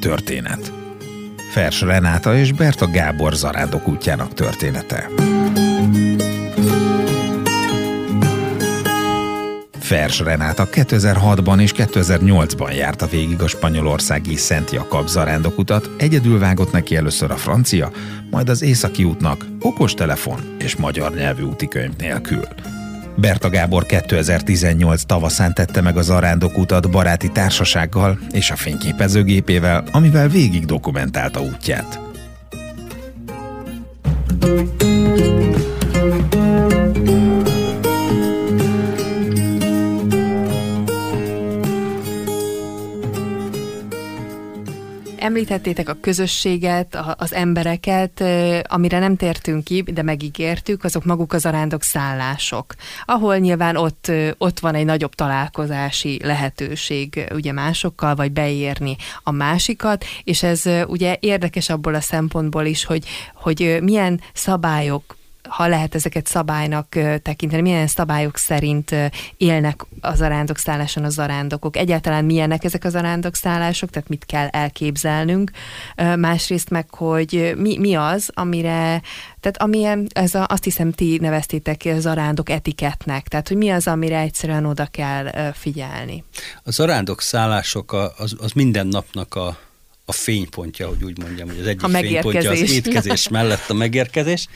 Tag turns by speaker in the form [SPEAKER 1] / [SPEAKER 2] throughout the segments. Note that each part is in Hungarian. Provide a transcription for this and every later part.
[SPEAKER 1] két történet. Fers Renáta és Berta Gábor zarándok útjának története. Fers Renáta 2006-ban és 2008-ban járta végig a spanyolországi Szent Jakab zarándokutat, egyedül vágott neki először a francia, majd az északi útnak okostelefon és magyar nyelvű útikönyv nélkül. Berta Gábor 2018 tavaszán tette meg a zarándokutat baráti társasággal és a fényképezőgépével, amivel végig dokumentálta útját.
[SPEAKER 2] Említettétek a közösséget, az embereket, amire nem tértünk ki, de megígértük, azok maguk az arándok szállások, ahol nyilván ott, ott van egy nagyobb találkozási lehetőség ugye másokkal, vagy beérni a másikat, és ez ugye érdekes abból a szempontból is, hogy, hogy milyen szabályok ha lehet ezeket szabálynak tekinteni, milyen szabályok szerint élnek az arándokszálláson az arándokok, egyáltalán milyenek ezek az arándokszállások, tehát mit kell elképzelnünk, másrészt meg, hogy mi, mi az, amire, tehát amilyen, ez a, azt hiszem ti neveztétek az arándok etiketnek, tehát hogy mi az, amire egyszerűen oda kell figyelni.
[SPEAKER 3] Az arándok szállások az, az minden napnak a, a fénypontja, hogy úgy mondjam, hogy az egyik fénypontja az étkezés mellett a megérkezés.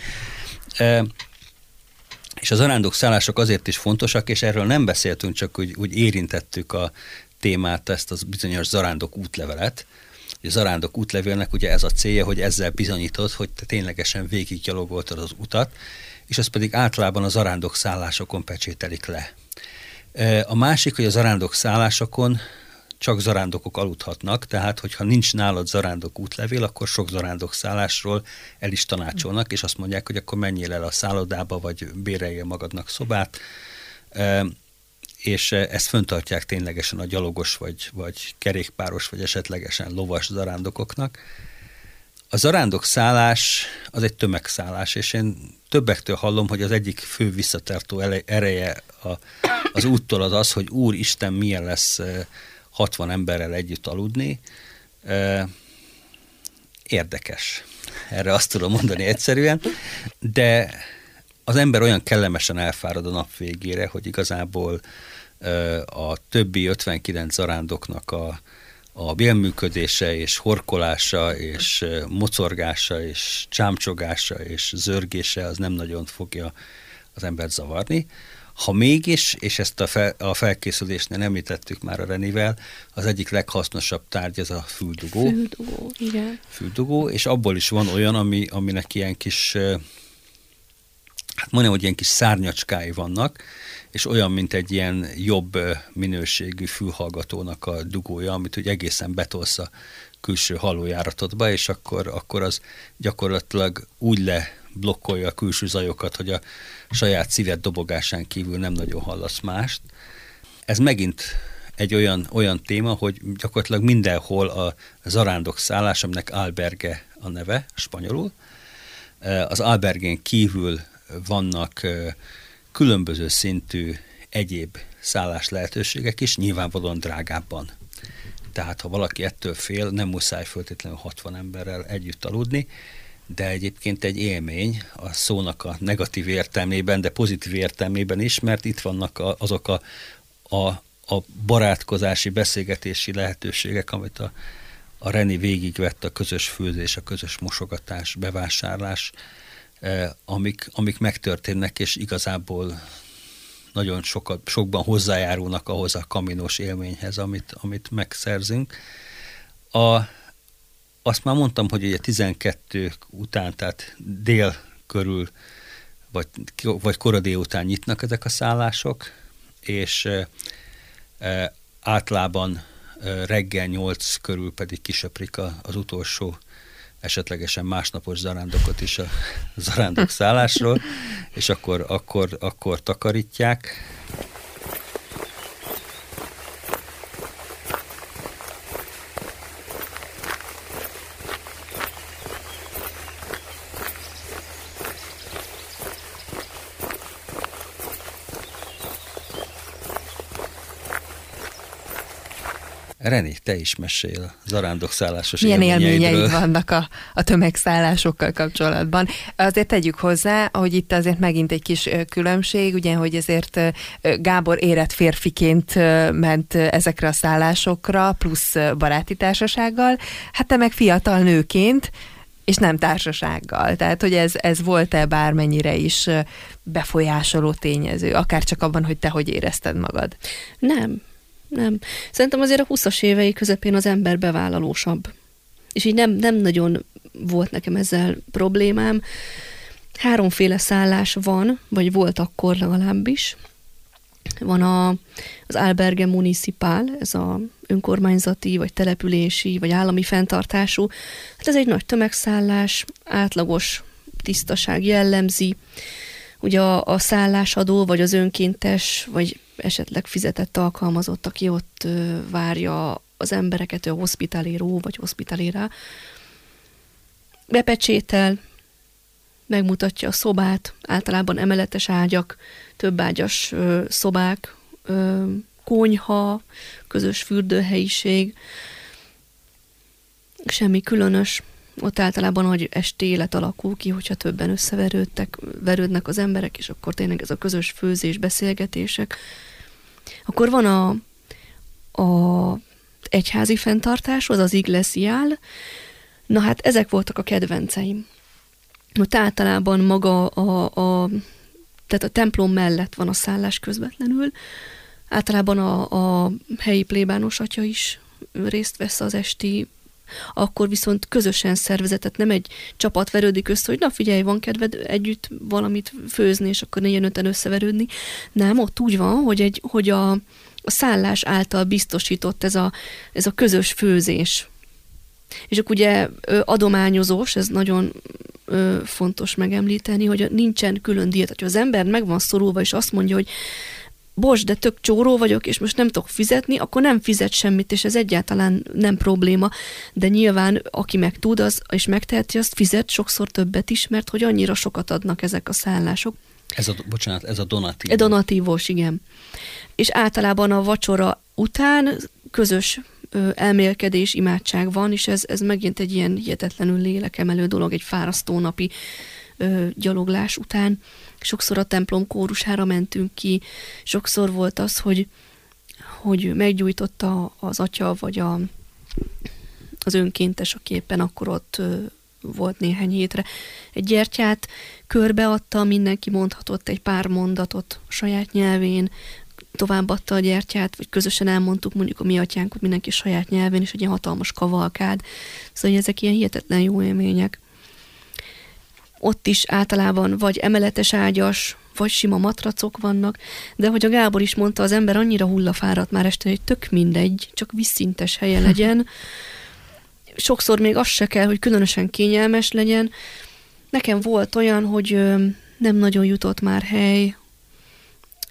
[SPEAKER 3] És az arándok szállások azért is fontosak, és erről nem beszéltünk, csak úgy, úgy érintettük a témát, ezt az bizonyos zarándok útlevelet. A zarándok útlevélnek ugye ez a célja, hogy ezzel bizonyított, hogy te ténylegesen végiggyalogoltad az utat, és ez pedig általában az arándok szállásokon pecsételik le. A másik, hogy az arándok szállásokon csak zarándokok aludhatnak, tehát hogyha nincs nálad zarándok útlevél, akkor sok zarándok szállásról el is tanácsolnak, és azt mondják, hogy akkor menjél el a szállodába, vagy béreljél magadnak szobát, és ezt föntartják ténylegesen a gyalogos, vagy, vagy kerékpáros, vagy esetlegesen lovas zarándokoknak. A zarándok szállás az egy tömegszállás, és én többektől hallom, hogy az egyik fő visszatartó ereje a, az úttól az az, hogy Úr Isten milyen lesz 60 emberrel együtt aludni, érdekes. Erre azt tudom mondani egyszerűen, de az ember olyan kellemesen elfárad a nap végére, hogy igazából a többi 59 zarándoknak a, a bélműködése és horkolása és mocorgása és csámcsogása és zörgése az nem nagyon fogja az embert zavarni. Ha mégis, és ezt a, fel, a felkészülésnél említettük már a Renivel, az egyik leghasznosabb tárgy ez a füldugó.
[SPEAKER 2] Füldugó, igen.
[SPEAKER 3] Füldugó, és abból is van olyan, ami, aminek ilyen kis, hát mondjam, hogy ilyen kis szárnyacskái vannak, és olyan, mint egy ilyen jobb minőségű fülhallgatónak a dugója, amit ugye egészen betolsz a külső halójáratodba, és akkor, akkor az gyakorlatilag úgy le blokkolja a külső zajokat, hogy a saját szíved dobogásán kívül nem nagyon hallasz mást. Ez megint egy olyan, olyan téma, hogy gyakorlatilag mindenhol a zarándok szállás, aminek alberge a neve spanyolul, az albergén kívül vannak különböző szintű egyéb szállás lehetőségek is, nyilvánvalóan drágábban. Tehát ha valaki ettől fél, nem muszáj föltétlenül 60 emberrel együtt aludni, de egyébként egy élmény a szónak a negatív értelmében, de pozitív értelmében is, mert itt vannak a, azok a, a, a barátkozási, beszélgetési lehetőségek, amit a, a Reni végigvett, a közös főzés, a közös mosogatás, bevásárlás, eh, amik, amik megtörténnek, és igazából nagyon sokat, sokban hozzájárulnak ahhoz a kaminos élményhez, amit, amit megszerzünk. A, azt már mondtam, hogy ugye 12 után, tehát dél körül, vagy, vagy kora után nyitnak ezek a szállások, és e, általában e, reggel 8 körül pedig kisöprik a, az utolsó esetlegesen másnapos zarándokot is a zarándok szállásról, és akkor, akkor, akkor takarítják. René, te is mesél zarándokszállásos
[SPEAKER 2] Milyen élményeid vannak a, a tömegszállásokkal kapcsolatban. Azért tegyük hozzá, hogy itt azért megint egy kis különbség, ugye, hogy ezért Gábor érett férfiként ment ezekre a szállásokra, plusz baráti társasággal, hát te meg fiatal nőként, és nem társasággal. Tehát, hogy ez, ez volt-e bármennyire is befolyásoló tényező, akár csak abban, hogy te hogy érezted magad?
[SPEAKER 4] Nem, nem. Szerintem azért a 20-as évei közepén az ember bevállalósabb. És így nem, nem nagyon volt nekem ezzel problémám. Háromféle szállás van, vagy volt akkor legalábbis. Van a, az Alberge Municipal, ez a önkormányzati, vagy települési, vagy állami fenntartású. Hát ez egy nagy tömegszállás, átlagos tisztaság jellemzi. Ugye a, a szállásadó, vagy az önkéntes, vagy esetleg fizetett alkalmazott, aki ott várja az embereket, a hospitaléró vagy hospitalérá, bepecsétel, megmutatja a szobát, általában emeletes ágyak, több ágyas szobák, konyha, közös fürdőhelyiség, semmi különös. Ott általában hogy esti élet alakul ki, hogyha többen összeverődtek, verődnek az emberek, és akkor tényleg ez a közös főzés, beszélgetések, akkor van a, a egyházi fenntartás, az az iglesiál. Na hát ezek voltak a kedvenceim. Ott általában maga a, a tehát a templom mellett van a szállás közvetlenül. Általában a, a helyi plébános atya is részt vesz az esti akkor viszont közösen szervezetet, nem egy csapat verődik össze, hogy na figyelj, van kedved együtt valamit főzni, és akkor négyen öten összeverődni. Nem, ott úgy van, hogy, egy, hogy a, a szállás által biztosított ez a, ez a közös főzés. És akkor ugye adományozós, ez nagyon fontos megemlíteni, hogy nincsen külön diét. Ha az ember meg van szorulva, és azt mondja, hogy bocs, de tök csóró vagyok, és most nem tudok fizetni, akkor nem fizet semmit, és ez egyáltalán nem probléma, de nyilván aki meg tud, az, és megteheti, azt fizet sokszor többet is, mert hogy annyira sokat adnak ezek a szállások.
[SPEAKER 3] Ez a, bocsánat, ez a donatívó.
[SPEAKER 4] A donatívós, igen. És általában a vacsora után közös elmélkedés, imádság van, és ez, ez megint egy ilyen hihetetlenül lélekemelő dolog, egy fárasztó napi ö, gyaloglás után sokszor a templom kórusára mentünk ki, sokszor volt az, hogy, hogy meggyújtotta az atya, vagy a, az önkéntes, aki éppen akkor ott volt néhány hétre. Egy gyertyát körbeadta, mindenki mondhatott egy pár mondatot saját nyelvén, továbbadta a gyertyát, vagy közösen elmondtuk mondjuk a mi atyánkot mindenki saját nyelvén, és egy ilyen hatalmas kavalkád. Szóval ezek ilyen hihetetlen jó élmények ott is általában vagy emeletes ágyas, vagy sima matracok vannak, de hogy a Gábor is mondta, az ember annyira hullafáradt már este, hogy tök mindegy, csak visszintes helye legyen. Sokszor még az se kell, hogy különösen kényelmes legyen. Nekem volt olyan, hogy nem nagyon jutott már hely,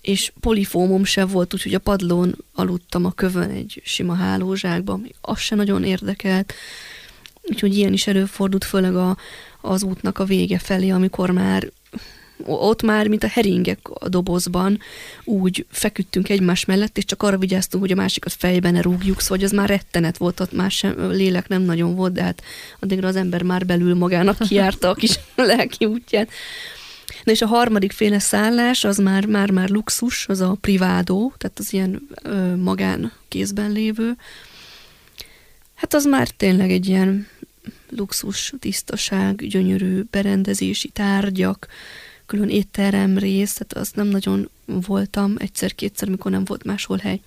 [SPEAKER 4] és polifómom se volt, úgyhogy a padlón aludtam a kövön egy sima hálózsákban, még az se nagyon érdekelt. Úgyhogy ilyen is előfordult, főleg a, az útnak a vége felé, amikor már ott már, mint a heringek a dobozban, úgy feküdtünk egymás mellett, és csak arra vigyáztunk, hogy a másikat fejben ne rúgjuk, szóval az már rettenet volt, ott más sem, lélek nem nagyon volt, de hát addigra az ember már belül magának kiárta a kis lelki útját. Na és a harmadik féle szállás, az már, már, már luxus, az a privádó, tehát az ilyen ö, magán kézben lévő. Hát az már tényleg egy ilyen luxus, tisztaság, gyönyörű berendezési tárgyak, külön étterem rész, tehát azt nem nagyon voltam egyszer-kétszer, mikor nem volt máshol hely.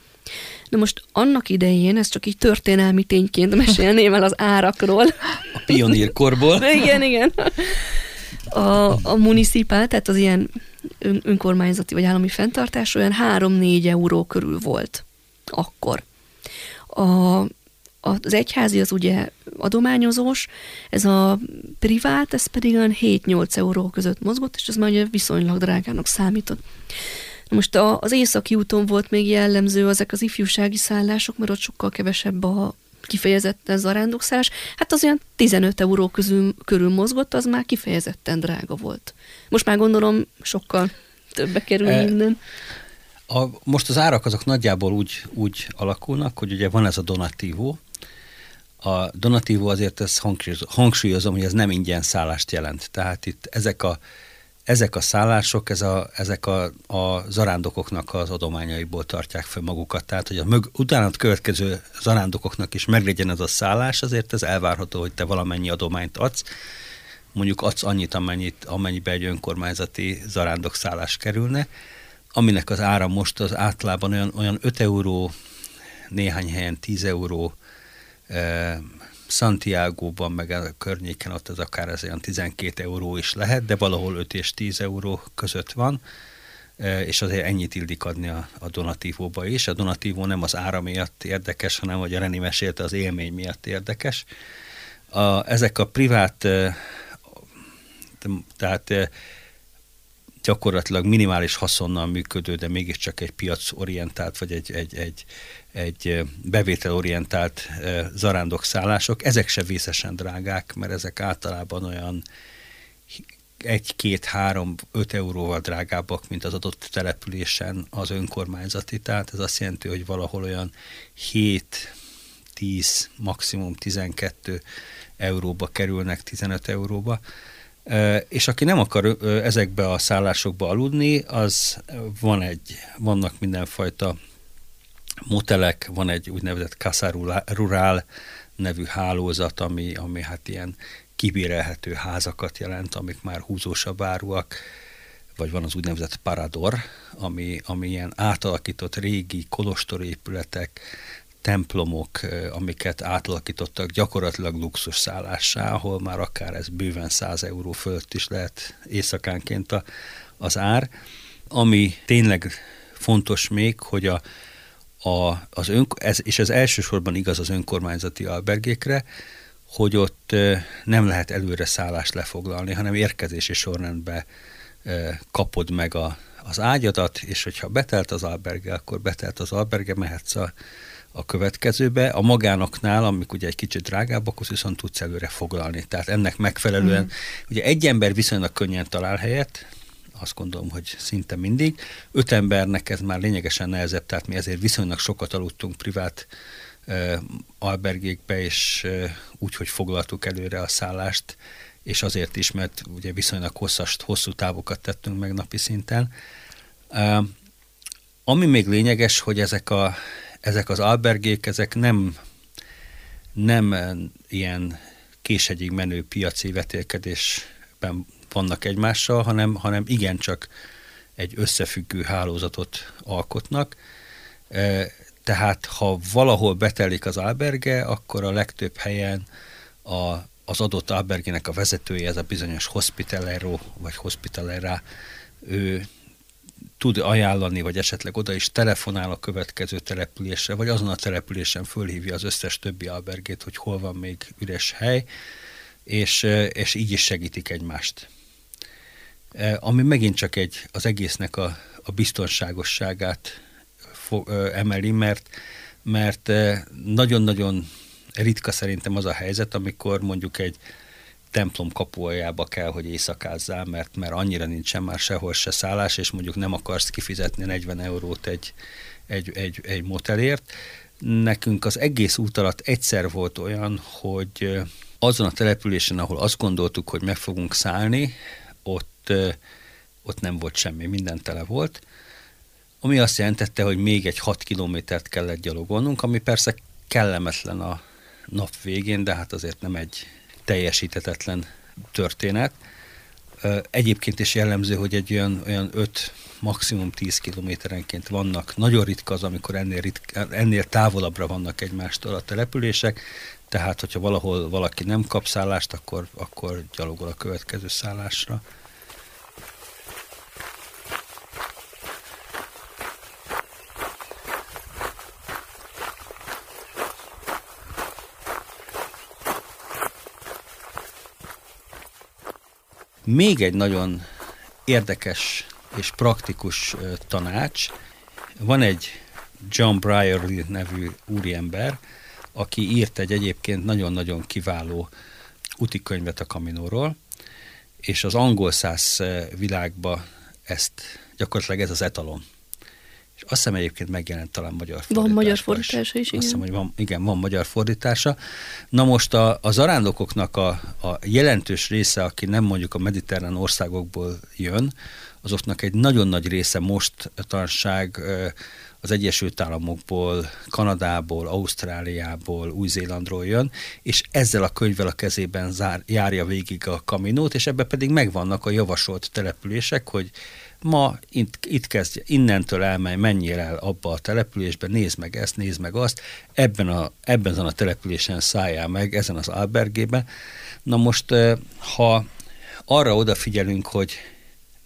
[SPEAKER 4] Na most annak idején, ez csak így történelmi tényként mesélném el az árakról.
[SPEAKER 3] A pionírkorból.
[SPEAKER 4] igen, igen. A, a municipál, tehát az ilyen ön, önkormányzati vagy állami fenntartás olyan 3-4 euró körül volt akkor. A az egyházi az ugye adományozós, ez a privát, ez pedig olyan 7-8 euró között mozgott, és ez már ugye viszonylag drágának számított. Most az északi úton volt még jellemző ezek az ifjúsági szállások, mert ott sokkal kevesebb a kifejezetten zarándokszállás. Hát az olyan 15 euró közül, körül mozgott, az már kifejezetten drága volt. Most már gondolom sokkal többe kerül e, minden.
[SPEAKER 3] A, most az árak azok nagyjából úgy, úgy alakulnak, hogy ugye van ez a donatívó. A donatívó azért ezt hangsúlyozom, hogy ez nem ingyen szállást jelent. Tehát itt ezek a, ezek a szállások, ez a, ezek a, a zarándokoknak az adományaiból tartják fel magukat. Tehát, hogy a mög, utána következő zarándokoknak is meglegyen ez a szállás, azért ez elvárható, hogy te valamennyi adományt adsz. Mondjuk adsz annyit, amennyit, amennyibe egy önkormányzati zarándokszállás kerülne aminek az ára most az általában olyan, olyan 5 euró, néhány helyen 10 euró, Santiago-ban, meg a környéken ott az akár ez olyan 12 euró is lehet, de valahol 5 és 10 euró között van, és azért ennyit illik adni a, a donatívóba is. A donatívó nem az ára miatt érdekes, hanem, hogy a Reni mesélte, az élmény miatt érdekes. A, ezek a privát, eh, tehát eh, gyakorlatilag minimális haszonnal működő, de mégiscsak egy piacorientált, vagy egy, egy, egy, egy bevételorientált zarándokszállások, ezek se vészesen drágák, mert ezek általában olyan egy, két, három, öt euróval drágábbak, mint az adott településen az önkormányzati. Tehát ez azt jelenti, hogy valahol olyan 7, 10, maximum 12 euróba kerülnek, 15 euróba. És aki nem akar ezekbe a szállásokba aludni, az van egy, vannak mindenfajta motelek, van egy úgynevezett Casa Rural nevű hálózat, ami, ami hát ilyen kibérelhető házakat jelent, amik már húzósabb áruak, vagy van az úgynevezett Parador, ami, ami ilyen átalakított régi kolostorépületek, templomok, amiket átalakítottak gyakorlatilag luxus szállássá, ahol már akár ez bőven 100 euró fölött is lehet éjszakánként a, az ár. Ami tényleg fontos még, hogy a, a, az ön, ez, és ez elsősorban igaz az önkormányzati albergékre, hogy ott nem lehet előre szállást lefoglalni, hanem érkezési sorrendben kapod meg a, az ágyadat, és hogyha betelt az alberge, akkor betelt az alberge, mehetsz a a következőbe. A magánoknál, amik ugye egy kicsit drágábbak, akkor viszont tudsz előre foglalni. Tehát ennek megfelelően, mm. ugye egy ember viszonylag könnyen talál helyet, azt gondolom, hogy szinte mindig. Öt embernek ez már lényegesen nehezebb, tehát mi ezért viszonylag sokat aludtunk privát uh, albergékbe, és uh, úgy, hogy foglaltuk előre a szállást, és azért is, mert ugye viszonylag hosszas, hosszú távokat tettünk meg napi szinten. Uh, ami még lényeges, hogy ezek a ezek az albergék, ezek nem, nem ilyen késhegyig menő piaci vetélkedésben vannak egymással, hanem, hanem igencsak egy összefüggő hálózatot alkotnak. E, tehát ha valahol betelik az alberge, akkor a legtöbb helyen a, az adott albergének a vezetője, ez a bizonyos hospitalero vagy hospitalera, ő tud ajánlani, vagy esetleg oda is telefonál a következő településre, vagy azon a településen fölhívja az összes többi albergét, hogy hol van még üres hely, és, és így is segítik egymást. Ami megint csak egy, az egésznek a, a biztonságosságát fo, emeli, mert, mert nagyon-nagyon ritka szerintem az a helyzet, amikor mondjuk egy templom kapujába kell, hogy éjszakázzál, mert, mert annyira nincsen már sehol se szállás, és mondjuk nem akarsz kifizetni 40 eurót egy, egy, egy, egy motelért. Nekünk az egész út alatt egyszer volt olyan, hogy azon a településen, ahol azt gondoltuk, hogy meg fogunk szállni, ott, ott nem volt semmi, minden tele volt, ami azt jelentette, hogy még egy 6 kilométert kellett gyalogolnunk, ami persze kellemetlen a nap végén, de hát azért nem egy, teljesítetetlen történet. Egyébként is jellemző, hogy egy olyan, olyan 5, maximum 10 kilométerenként vannak. Nagyon ritka az, amikor ennél, ritka, ennél távolabbra vannak egymástól a települések, tehát hogyha valahol valaki nem kap szállást, akkor, akkor gyalogol a következő szállásra. Még egy nagyon érdekes és praktikus tanács. Van egy John Brierly nevű úriember, aki írt egy egyébként nagyon-nagyon kiváló utikönyvet a Kaminóról, és az angol száz világba ezt gyakorlatilag ez az etalon. És azt hiszem egyébként megjelent talán magyar fordítása.
[SPEAKER 4] Van magyar fordítása is,
[SPEAKER 3] igen. Azt hiszem, hogy van, igen, van magyar fordítása. Na most a, a zarándokoknak a, a jelentős része, aki nem mondjuk a mediterrán országokból jön, azoknak egy nagyon nagy része most tanság az Egyesült Államokból, Kanadából, Ausztráliából, Új-Zélandról jön, és ezzel a könyvvel a kezében zár, járja végig a kaminót, és ebbe pedig megvannak a javasolt települések, hogy ma itt, itt kezdje, innentől elmenj, menjél el abba a településbe, nézd meg ezt, nézd meg azt, ebben a, ebben a településen szálljál meg, ezen az albergében. Na most, ha arra odafigyelünk, hogy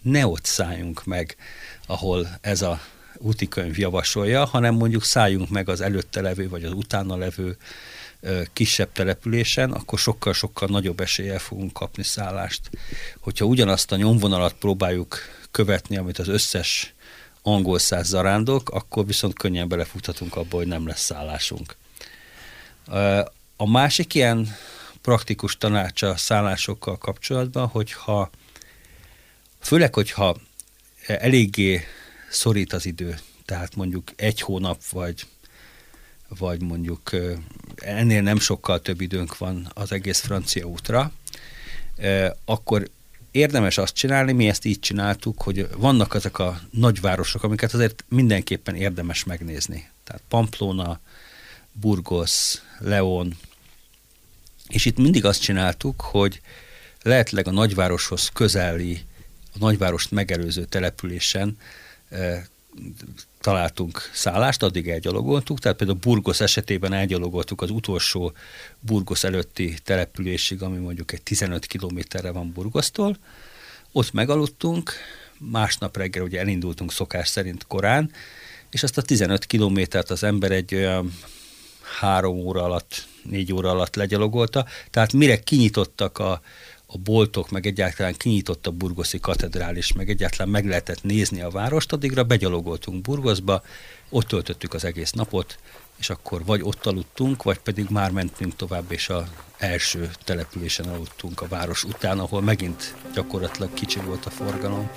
[SPEAKER 3] ne ott szálljunk meg, ahol ez a úti könyv javasolja, hanem mondjuk szálljunk meg az előtte levő, vagy az utána levő kisebb településen, akkor sokkal-sokkal nagyobb eséllyel fogunk kapni szállást. Hogyha ugyanazt a nyomvonalat próbáljuk követni, amit az összes angol száz zarándok, akkor viszont könnyen belefuthatunk abba, hogy nem lesz szállásunk. A másik ilyen praktikus tanácsa szállásokkal kapcsolatban, hogyha főleg, hogyha eléggé szorít az idő, tehát mondjuk egy hónap, vagy, vagy mondjuk ennél nem sokkal több időnk van az egész francia útra, akkor érdemes azt csinálni, mi ezt így csináltuk, hogy vannak ezek a nagyvárosok, amiket azért mindenképpen érdemes megnézni. Tehát Pamplona, Burgos, Leon, és itt mindig azt csináltuk, hogy lehetleg a nagyvároshoz közeli, a nagyvárost megelőző településen e, találtunk szállást, addig elgyalogoltuk, tehát például Burgos esetében elgyalogoltuk az utolsó Burgos előtti településig, ami mondjuk egy 15 kilométerre van Burgosztól, ott megaludtunk, másnap reggel ugye elindultunk szokás szerint korán, és azt a 15 kilométert az ember egy olyan három óra alatt, négy óra alatt legyalogolta, tehát mire kinyitottak a, a boltok, meg egyáltalán kinyitott a burgoszi katedrális, meg egyáltalán meg lehetett nézni a várost, addigra begyalogoltunk Burgoszba, ott töltöttük az egész napot, és akkor vagy ott aludtunk, vagy pedig már mentünk tovább, és a első településen aludtunk a város után, ahol megint gyakorlatilag kicsi volt a forgalom.